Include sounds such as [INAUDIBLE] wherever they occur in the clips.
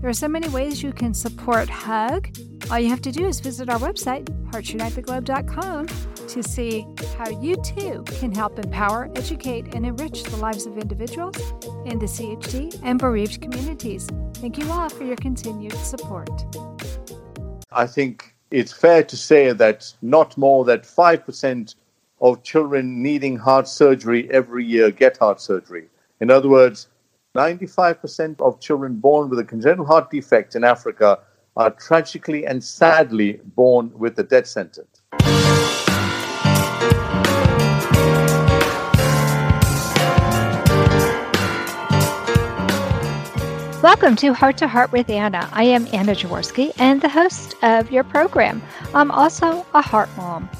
There are so many ways you can support HUG. All you have to do is visit our website, heartsunitetheglobe.com, to see how you too can help empower, educate, and enrich the lives of individuals in the CHD and bereaved communities. Thank you all for your continued support. I think it's fair to say that not more than 5% of children needing heart surgery every year get heart surgery. In other words, 95% of children born with a congenital heart defect in Africa are tragically and sadly born with a death sentence. Welcome to Heart to Heart with Anna. I am Anna Jaworski and the host of your program. I'm also a heart mom.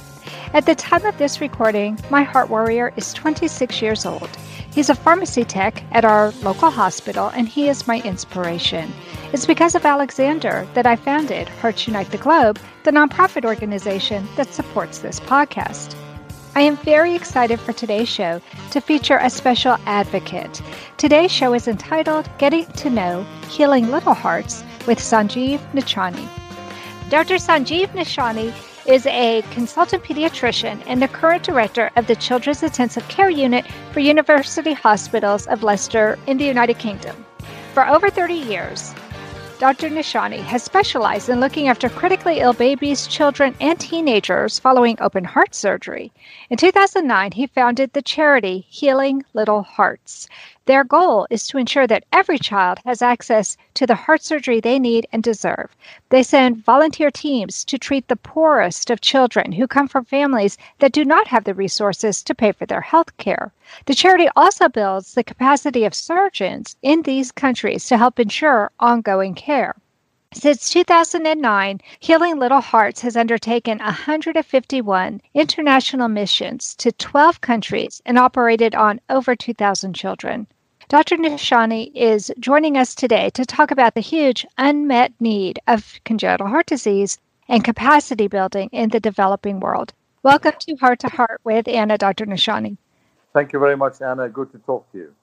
At the time of this recording, my heart warrior is 26 years old. He's a pharmacy tech at our local hospital, and he is my inspiration. It's because of Alexander that I founded Hearts Unite the Globe, the nonprofit organization that supports this podcast. I am very excited for today's show to feature a special advocate. Today's show is entitled Getting to Know Healing Little Hearts with Sanjiv Nichani. Dr. Sanjiv Nichani is a consultant pediatrician and the current director of the Children's Intensive Care Unit for University Hospitals of Leicester in the United Kingdom. For over 30 years, Dr. Nichani has specialized in looking after critically ill babies, children, and teenagers following open heart surgery. In 2009, he founded the charity Healing Little Hearts. Their goal is to ensure that every child has access to the heart surgery they need and deserve. They send volunteer teams to treat the poorest of children who come from families that do not have the resources to pay for their health care. The charity also builds the capacity of surgeons in these countries to help ensure ongoing care. Since 2009, Healing Little Hearts has undertaken 151 international missions to 12 countries and operated on over 2,000 children. Dr. Nichani is joining us today to talk about the huge unmet need of congenital heart disease and capacity building in the developing world. Welcome to Heart to Heart with Anna, Dr. Nichani. Thank you very much, Anna. Good to talk to you.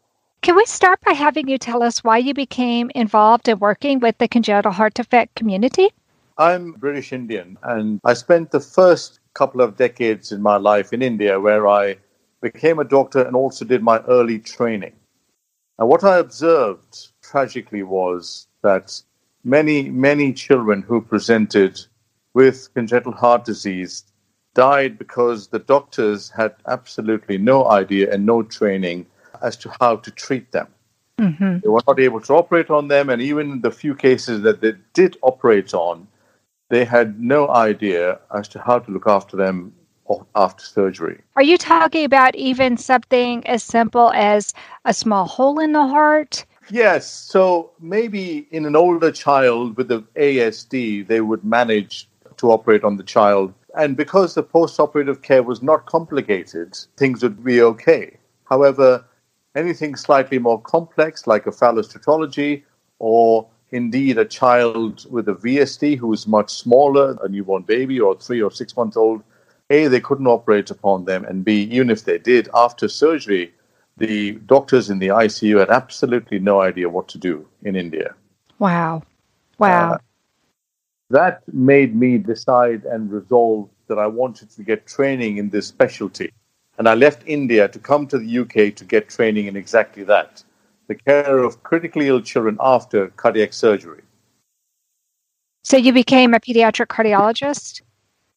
Can we start by having you tell us why you became involved in working with the congenital heart defect community? I'm British Indian, and I spent the first couple of decades in my life in India where I became a doctor and also did my early training. And what I observed tragically was that many, many children who presented with congenital heart disease died because the doctors had absolutely no idea and no training as to how to treat them. Mm-hmm. They were not able to operate on them, and even the few cases that they did operate on, they had no idea as to how to look after them after surgery. Are you talking about even something as simple as a small hole in the heart? Yes. So maybe in an older child with the ASD, they would manage to operate on the child. And because the post operative care was not complicated, things would be okay. However, anything slightly more complex, like a Fallot's tetralogy, or indeed a child with a VSD who is much smaller, a newborn baby or three or six months old, a, they couldn't operate upon them, and B, even if they did, after surgery, the doctors in the ICU had absolutely no idea what to do in India. Wow. Wow. Uh, that made me decide and resolve that I wanted to get training in this specialty. And I left India to come to the UK to get training in exactly that the care of critically ill children after cardiac surgery. So you became a pediatric cardiologist?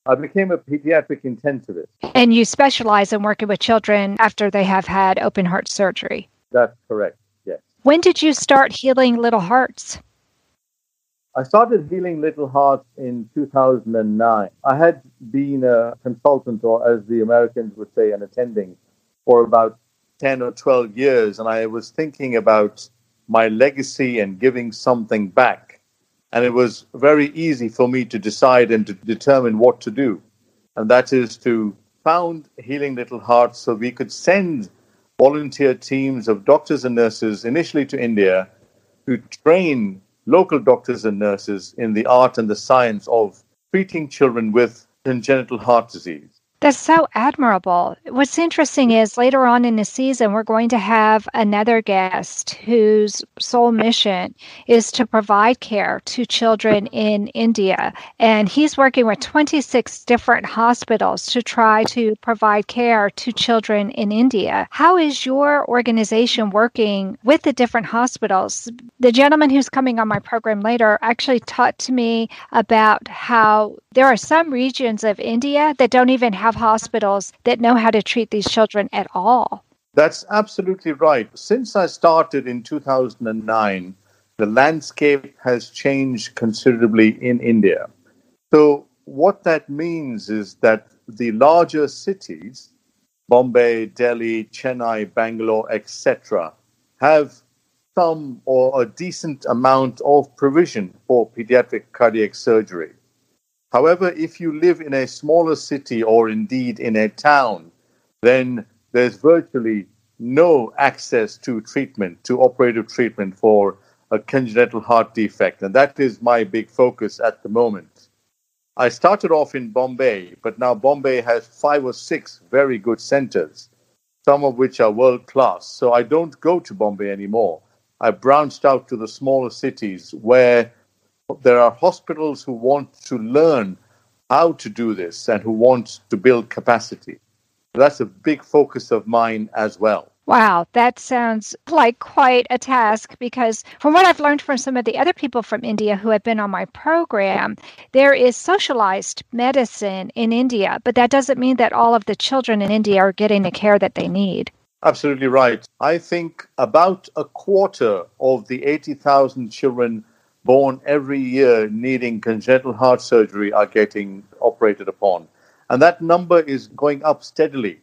I became a pediatric intensivist. And you specialize in working with children after they have had open heart surgery. That's correct, yes. When did you start healing little hearts? I started healing little hearts in 2009. I had been a consultant, or as the Americans would say, an attending, for about 10 or 12 years, and I was thinking about my legacy and giving something back And it was very easy for me to decide and to determine what to do. And that is to found Healing Little Hearts so we could send volunteer teams of doctors and nurses initially to India to train local doctors and nurses in the art and the science of treating children with congenital heart disease. That's so admirable. What's interesting mm. is later on in the season, we're going to have another guest whose sole mission is to provide care to children in India. And he's working with 26 different hospitals to try to provide care to children in India. How is your organization working with the different hospitals? The gentleman who's coming on my program later actually talked to me about how there are some regions of India that don't even have hospitals that know how to treat these children at all. That's absolutely right. Since I started in 2009, the landscape has changed considerably in India. So, what that means is that the larger cities, Bombay, Delhi, Chennai, Bangalore, etc., have some or a decent amount of provision for pediatric cardiac surgery. However, if you live in a smaller city or indeed in a town, then there's virtually no access to treatment, to operative treatment for a congenital heart defect. And that is my big focus at the moment. I started off in Bombay, but now Bombay has five or six very good centers, some of which are world class. So I don't go to Bombay anymore. I branched out to the smaller cities where there are hospitals who want to learn how to do this and who want to build capacity. That's a big focus of mine as well. Wow, that sounds like quite a task because, from what I've learned from some of the other people from India who have been on my program, there is socialized medicine in India, but that doesn't mean that all of the children in India are getting the care that they need. Absolutely right. I think about a quarter of the 80,000 children born every year needing congenital heart surgery are getting operated upon. And that number is going up steadily.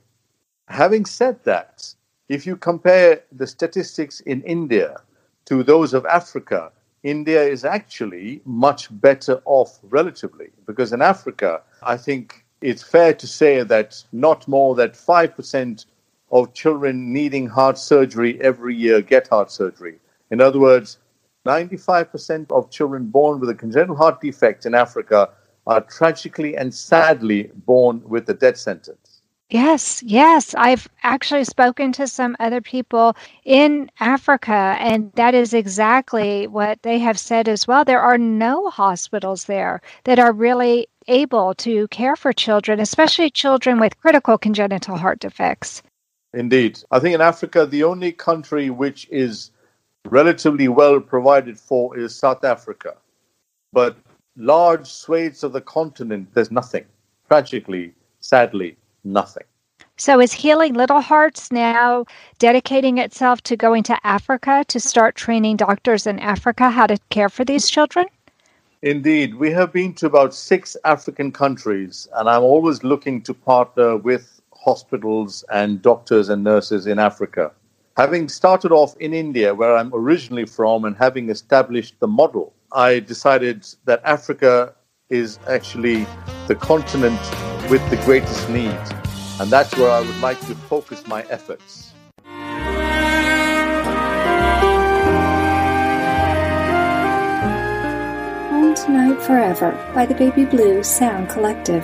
Having said that, if you compare the statistics in India to those of Africa, India is actually much better off relatively. Because in Africa, I think it's fair to say that not more than 5% of children needing heart surgery every year get heart surgery. In other words, 95% of children born with a congenital heart defect in Africa are tragically and sadly born with a death sentence. Yes, yes. I've actually spoken to some other people in Africa, and that is exactly what they have said as well. There are no hospitals there that are really able to care for children, especially children with critical congenital heart defects. Indeed. I think in Africa, the only country which is relatively well provided for is South Africa. But large swathes of the continent, there's nothing. Tragically, sadly, nothing. So, is Healing Little Hearts now dedicating itself to going to Africa to start training doctors in Africa how to care for these children? Indeed. We have been to about six African countries, and I'm always looking to partner with hospitals and doctors and nurses in Africa. Having started off in India, where I'm originally from, and having established the model, I decided that Africa is actually the continent with the greatest need. And that's where I would like to focus my efforts. Home Tonight Forever by the Baby Blue Sound Collective.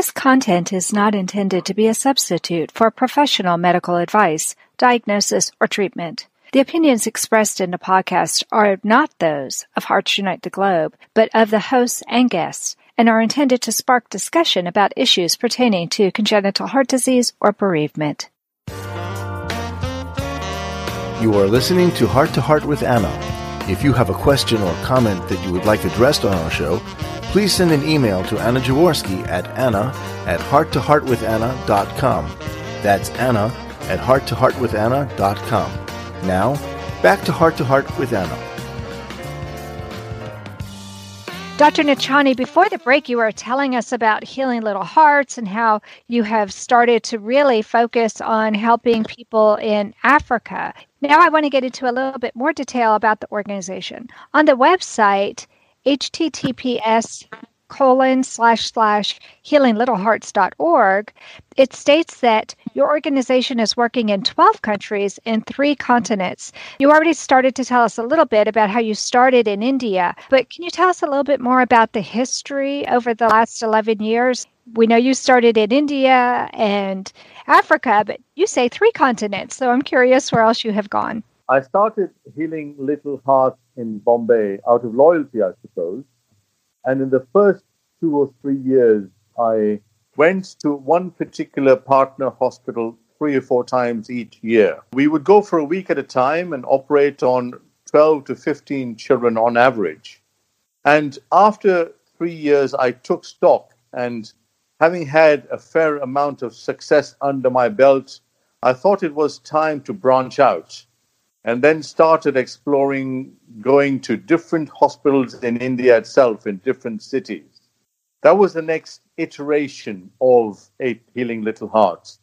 This content is not intended to be a substitute for professional medical advice, diagnosis, or treatment. The opinions expressed in the podcast are not those of Hearts Unite the Globe, but of the hosts and guests, and are intended to spark discussion about issues pertaining to congenital heart disease or bereavement. You are listening to Heart to Heart with Anna. If you have a question or comment that you would like addressed on our show, please send an email to Anna Jaworski at anna at hearttoheartwithanna.com. That's Anna at hearttoheartwithanna.com. Now, back to Heart to Heart with Anna. Dr. Nichani, before the break, you were telling us about healing little hearts and how you have started to really focus on helping people in Africa. Now, I want to get into a little bit more detail about the organization. On the website, https colon slash slash healinglittlehearts.org, it states that your organization is working in 12 countries in three continents. You already started to tell us a little bit about how you started in India, but can you tell us a little bit more about the history over the last 11 years? We know you started in India and Africa, but you say three continents, so I'm curious where else you have gone. I started healing Little Hearts in Bombay out of loyalty, I suppose. And in the first two or three years, I went to one particular partner hospital three or four times each year. We would go for a week at a time and operate on 12 to 15 children on average. And after three years, I took stock and having had a fair amount of success under my belt, I thought it was time to branch out and then started exploring going to different hospitals in India itself, in different cities. That was the next iteration of Eight Healing Little Hearts.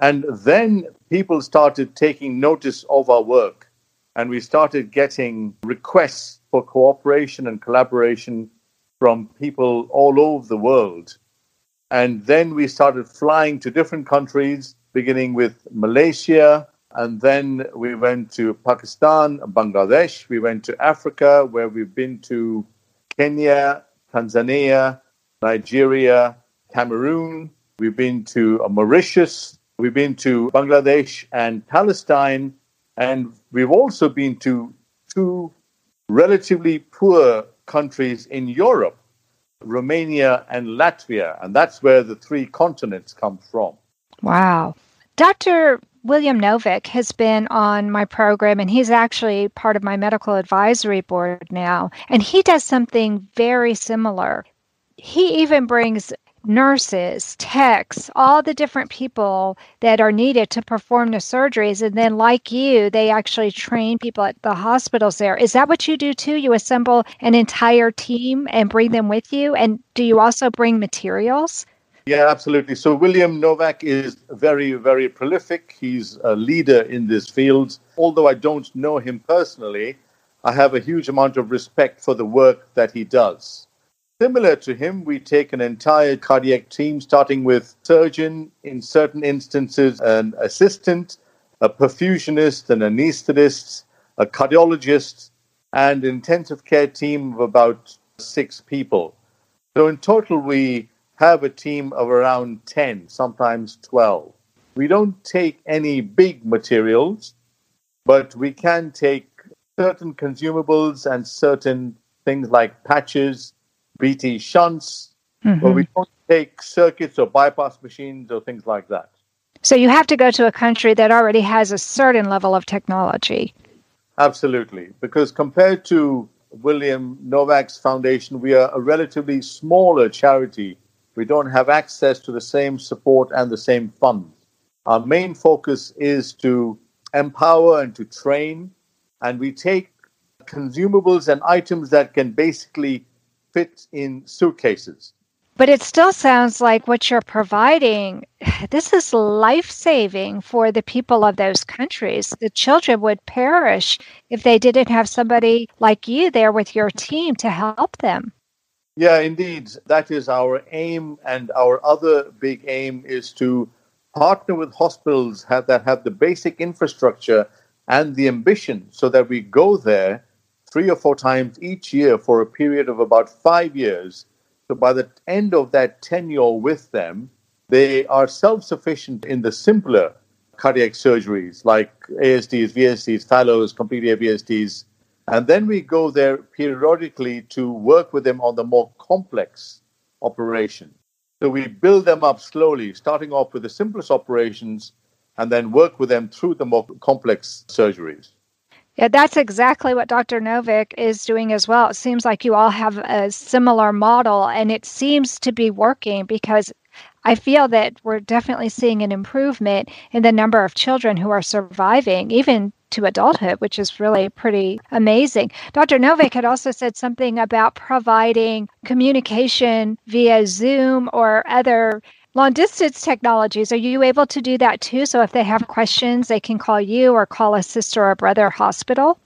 And then people started taking notice of our work, and we started getting requests for cooperation and collaboration from people all over the world. And then we started flying to different countries, beginning with Malaysia, and then we went to Pakistan, Bangladesh. We went to Africa, where we've been to Kenya, Tanzania, Nigeria, Cameroon. We've been to Mauritius. We've been to Bangladesh and Palestine. And we've also been to two relatively poor countries in Europe, Romania and Latvia. And that's where the three continents come from. Wow. Dr. William Novick has been on my program, and he's actually part of my medical advisory board now. And he does something very similar. He even brings nurses, techs, all the different people that are needed to perform the surgeries. And then, like you, they actually train people at the hospitals there. Is that what you do too? You assemble an entire team and bring them with you? And do you also bring materials? Yeah, absolutely. So William Novick is very, very prolific. He's a leader in this field. Although I don't know him personally, I have a huge amount of respect for the work that he does. Similar to him, we take an entire cardiac team, starting with surgeon, in certain instances, an assistant, a perfusionist, an anesthetist, a cardiologist, and intensive care team of about six people. So in total, we have a team of around 10, sometimes 12. We don't take any big materials, but we can take certain consumables and certain things like patches, BT shunts, mm-hmm. but we don't take circuits or bypass machines or things like that. So you have to go to a country that already has a certain level of technology. Absolutely, because compared to William Novick's foundation, we are a relatively smaller charity we don't have access to the same support and the same funds. Our main focus is to empower and to train, and we take consumables and items that can basically fit in suitcases. But it still sounds like what you're providing, [SIGHS] this is life saving for the people of those countries. The children would perish if they didn't have somebody like you there with your team to help them. Yeah, indeed. That is our aim. And our other big aim is to partner with hospitals have, that have the basic infrastructure and the ambition so that we go there three or four times each year for a period of about five years. So by the end of that tenure with them, they are self sufficient in the simpler cardiac surgeries like ASDs, VSDs, Fallots, complete AVSDs, and then we go there periodically to work with them on the more complex operation. So we build them up slowly, starting off with the simplest operations and then work with them through the more complex surgeries. Yeah, that's exactly what Dr. Novick is doing as well. It seems like you all have a similar model and it seems to be working because I feel that we're definitely seeing an improvement in the number of children who are surviving, even to adulthood, which is really pretty amazing. Dr. Novick had also said something about providing communication via Zoom or other long distance technologies. Are you able to do that too? So if they have questions, they can call you or call a sister or brother hospital?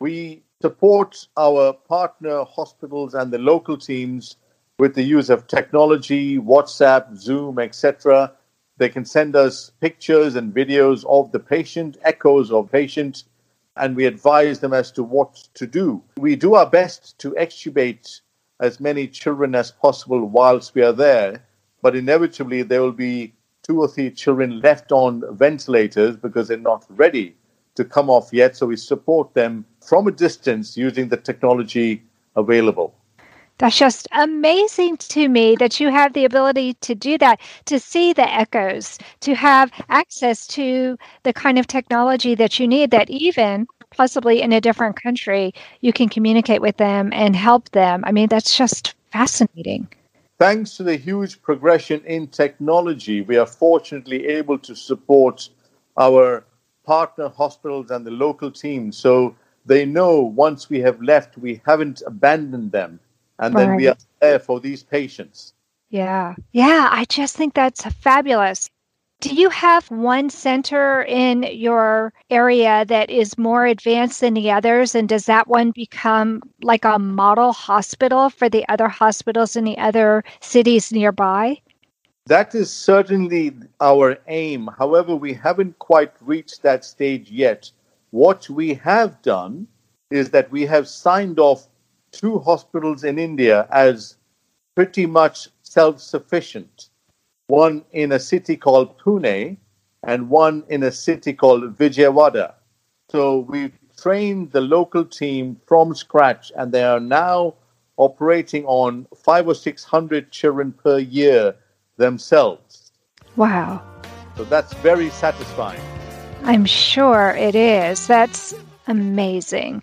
We support our partner hospitals and the local teams with the use of technology, WhatsApp, Zoom, etc. They can send us pictures and videos of the patient, echoes of patient, and we advise them as to what to do. We do our best to extubate as many children as possible whilst we are there, but inevitably there will be two or three children left on ventilators because they're not ready to come off yet. So we support them from a distance using the technology available. That's just amazing to me that you have the ability to do that, to see the echoes, to have access to the kind of technology that you need, that even possibly in a different country, you can communicate with them and help them. I mean, that's just fascinating. Thanks to the huge progression in technology, we are fortunately able to support our partner hospitals and the local teams so they know once we have left, we haven't abandoned them and then we are there for these patients. Yeah. Yeah. I just think that's fabulous. Do you have one center in your area that is more advanced than the others? And does that one become like a model hospital for the other hospitals in the other cities nearby? That is certainly our aim. However, we haven't quite reached that stage yet. What we have done is that we have signed off two hospitals in India as pretty much self sufficient one in a city called Pune and one in a city called Vijayawada. So we trained the local team from scratch, and they are now operating on five or six hundred children per year themselves. Wow. So that's very satisfying. I'm sure it is. That's amazing.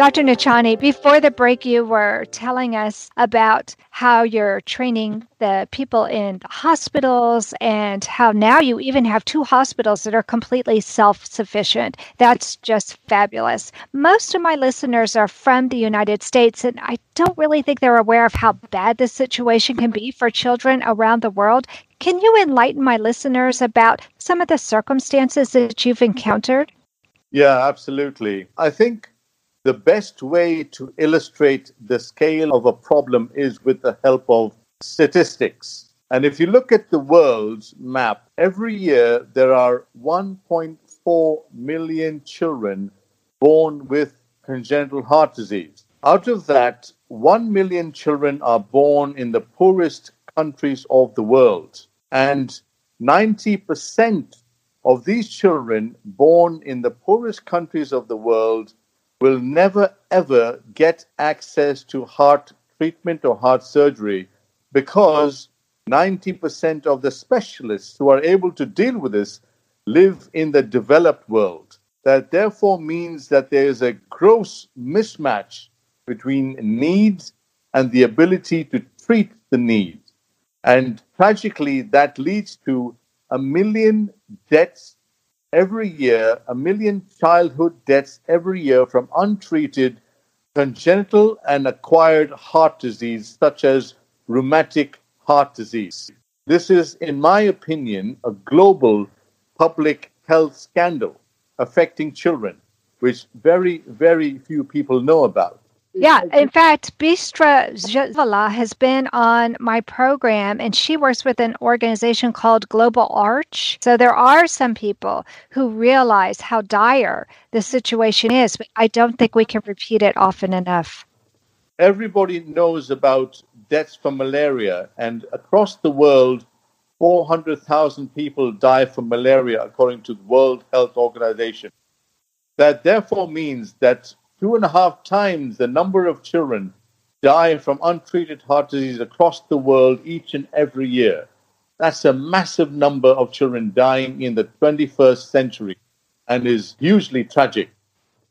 Dr. Nichani, before the break, you were telling us about how you're training the people in the hospitals and how now you even have two hospitals that are completely self sufficient. That's just fabulous. Most of my listeners are from the United States, and I don't really think they're aware of how bad the situation can be for children around the world. Can you enlighten my listeners about some of the circumstances that you've encountered? Yeah, absolutely. I think the best way to illustrate the scale of a problem is with the help of statistics. And if you look at the world's map, every year there are 1.4 million children born with congenital heart disease. Out of that, 1 million children are born in the poorest countries of the world. And 90% of these children born in the poorest countries of the world will never ever get access to heart treatment or heart surgery because 90% of the specialists who are able to deal with this live in the developed world. That therefore means that there is a gross mismatch between needs and the ability to treat the needs. And tragically, that leads to a million deaths every year, a million childhood deaths every year from untreated congenital and acquired heart disease, such as rheumatic heart disease. This is, in my opinion, a global public health scandal affecting children, which very, very few people know about. Yeah, in fact, Bistra Zheleva has been on my program and she works with an organization called Global Arch. So there are some people who realize how dire the situation is, but I don't think we can repeat it often enough. Everybody knows about deaths from malaria, and across the world, 400,000 people die from malaria, according to the World Health Organization. That therefore means that two and a half times the number of children die from untreated heart disease across the world each and every year. That's a massive number of children dying in the 21st century and is hugely tragic.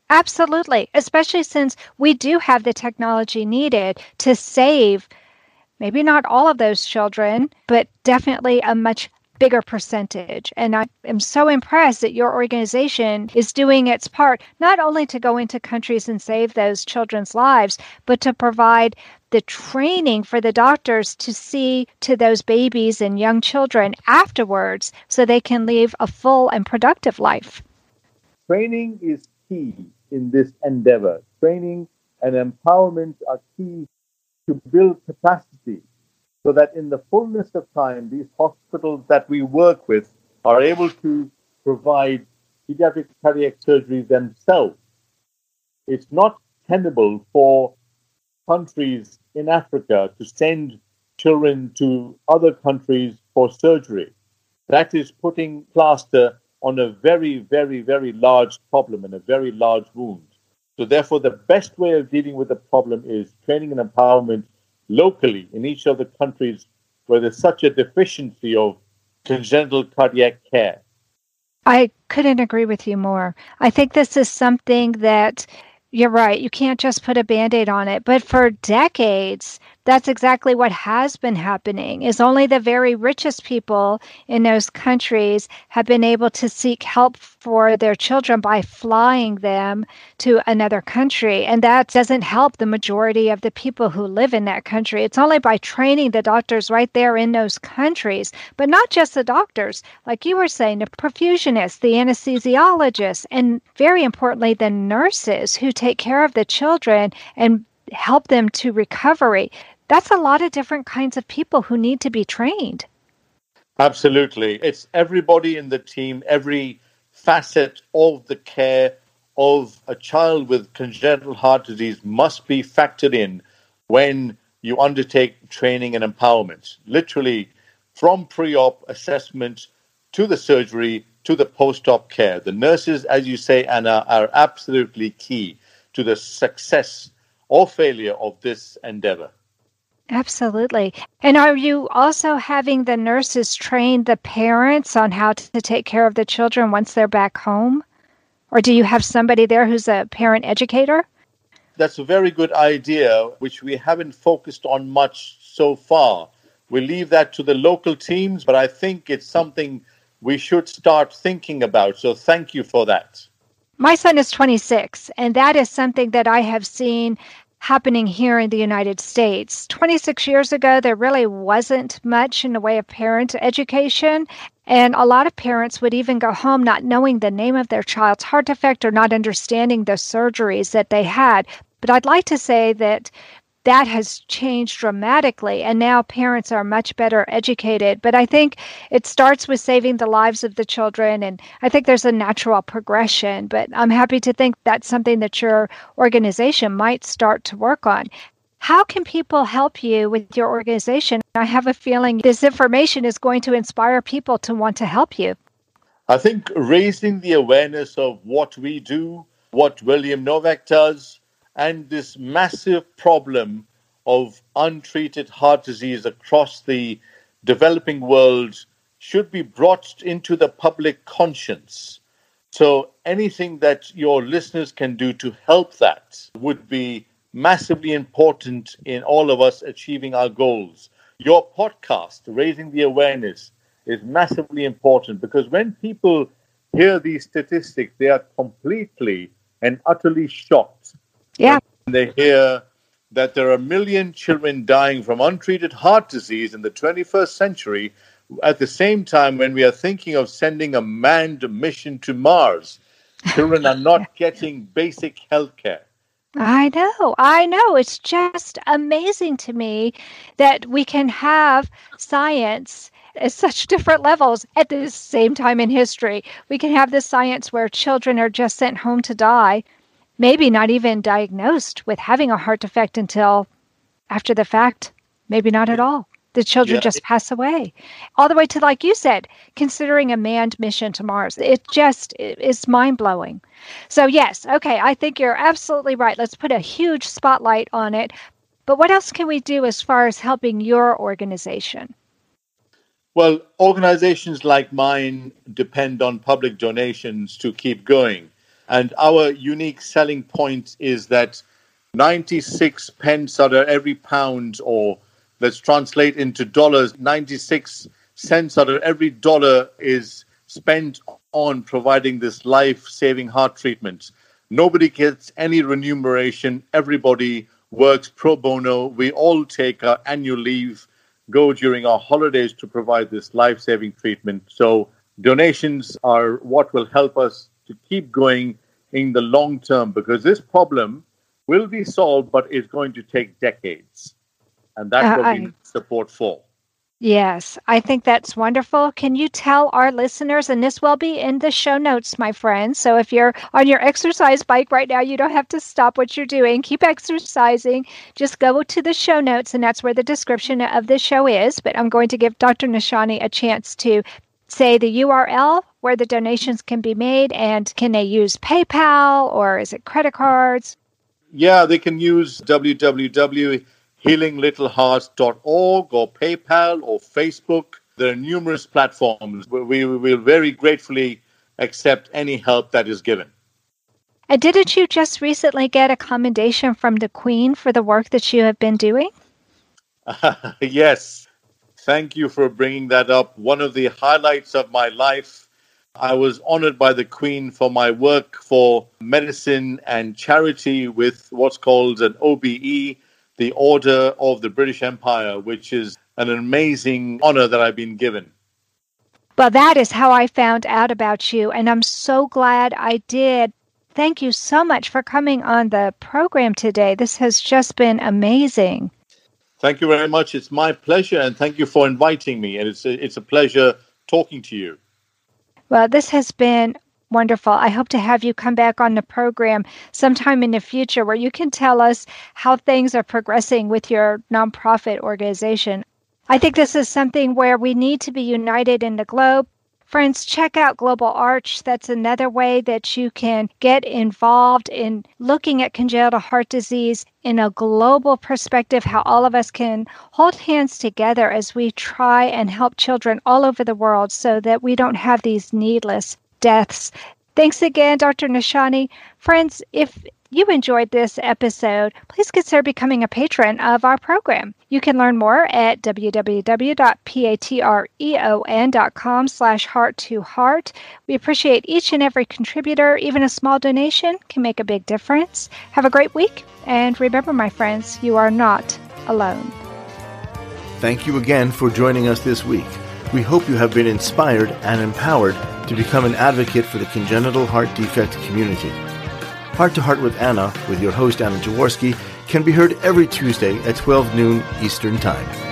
Absolutely, especially since we do have the technology needed to save maybe not all of those children, but definitely a much bigger percentage. And I am so impressed that your organization is doing its part, not only to go into countries and save those children's lives, but to provide the training for the doctors to see to those babies and young children afterwards so they can live a full and productive life. Training is key in this endeavor. Training and empowerment are key to build capacity so that in the fullness of time, these hospitals that we work with are able to provide pediatric cardiac surgery themselves. It's not tenable for countries in Africa to send children to other countries for surgery. That is putting plaster on a very, very, very large problem and a very large wound. So, therefore, the best way of dealing with the problem is training and empowerment locally in each of the countries where there's such a deficiency of congenital cardiac care. I couldn't agree with you more. I think this is something that you're right. You can't just put a band aid on it. But for decades, that's exactly what has been happening is only the very richest people in those countries have been able to seek help for their children by flying them to another country and that doesn't help the majority of the people who live in that country. It's only by training the doctors right there in those countries but not just the doctors. Like you were saying the perfusionists the anesthesiologists and very importantly the nurses who take care of the children and help them to recovery that's a lot of different kinds of people who need to be trained. Absolutely. It's everybody in the team, every facet of the care of a child with congenital heart disease must be factored in when you undertake training and empowerment. Literally, from pre op assessment to the surgery to the post op care. The nurses, as you say, Anna, are absolutely key to the success or failure of this endeavor. Absolutely. And are you also having the nurses train the parents on how to take care of the children once they're back home? Or do you have somebody there who's a parent educator? That's a very good idea, which we haven't focused on much so far. We leave that to the local teams, but I think it's something we should start thinking about. So thank you for that. My son is 26, and that is something that I have seen happening here in the United States. 26 years ago, there really wasn't much in the way of parent education. And a lot of parents would even go home not knowing the name of their child's heart defect or not understanding the surgeries that they had. But I'd like to say that that has changed dramatically and now parents are much better educated. But i think it starts with saving the lives of the children and i think there's a natural progression. But i'm happy to think that's something that your organization might start to work on. How can people help you with your organization? I have a feeling this information is going to inspire people to want to help you. I think raising the awareness of what we do what william novick does and this massive problem of untreated heart disease across the developing world should be brought into the public conscience. So anything that your listeners can do to help that would be massively important in all of us achieving our goals. Your podcast, Raising the Awareness, is massively important because when people hear these statistics, they are completely and utterly shocked. They hear that there are a million children dying from untreated heart disease in the 21st century, at the same time when we are thinking of sending a manned mission to Mars. Children are not [LAUGHS] getting basic health care. I know, I know. It's just amazing to me that we can have science at such different levels at the same time in history. We can have this science where children are just sent home to die, maybe not even diagnosed with having a heart defect until after the fact, maybe not at all. The children Yeah. just pass away. All the way to, like you said, considering a manned mission to Mars. It just is mind blowing. So, yes, okay, I think you're absolutely right. Let's put a huge spotlight on it. But what else can we do as far as helping your organization? Well, organizations like mine depend on public donations to keep going. And our unique selling point is that 96 pence out of every pound, or let's translate into dollars, 96 cents out of every dollar is spent on providing this life saving heart treatment. Nobody gets any remuneration. Everybody works pro bono. We all take our annual leave go during our holidays to provide this life saving treatment. So, donations are what will help us to keep going in the long term because this problem will be solved, but it's going to take decades. And that's Uh, what we need support for. Yes, I think that's wonderful. Can you tell our listeners, and this will be in the show notes, my friends. So if you're on your exercise bike right now, you don't have to stop what you're doing. Keep exercising. Just go to the show notes, and that's where the description of the show is. But I'm going to give Dr. Nichani a chance to say the URL where the donations can be made, and can they use PayPal or is it credit cards? Yeah, they can use www.healinglittlehearts.org or PayPal or Facebook. There are numerous platforms. We will very gratefully accept any help that is given. And didn't you just recently get a commendation from the Queen for the work that you have been doing? [LAUGHS] yes. Thank you for bringing that up. One of the highlights of my life. I was honored by the Queen for my work for medicine and charity with what's called an OBE, the Order of the British Empire, which is an amazing honor that I've been given. Well, that is how I found out about you, and I'm so glad I did. Thank you so much for coming on the program today. This has just been amazing. Thank you very much. It's my pleasure, and thank you for inviting me. And it's a, it's a pleasure talking to you. Well, this has been wonderful. I hope to have you come back on the program sometime in the future where you can tell us how things are progressing with your nonprofit organization. I think this is something where we need to be united in the globe. Friends, check out Global Arch. That's another way that you can get involved in looking at congenital heart disease in a global perspective, how all of us can hold hands together as we try and help children all over the world so that we don't have these needless deaths. Thanks again, Dr. Nichani. Friends, if you enjoyed this episode, please consider becoming a patron of our program. You can learn more at www.patreon.com slash heart to heart. We appreciate each and every contributor. Even a small donation can make a big difference. Have a great week. And remember, my friends, you are not alone. Thank you again for joining us this week. We hope you have been inspired and empowered to become an advocate for the congenital heart defect community. Heart to Heart with Anna, with your host Anna Jaworski, can be heard every Tuesday at 12 noon Eastern Time.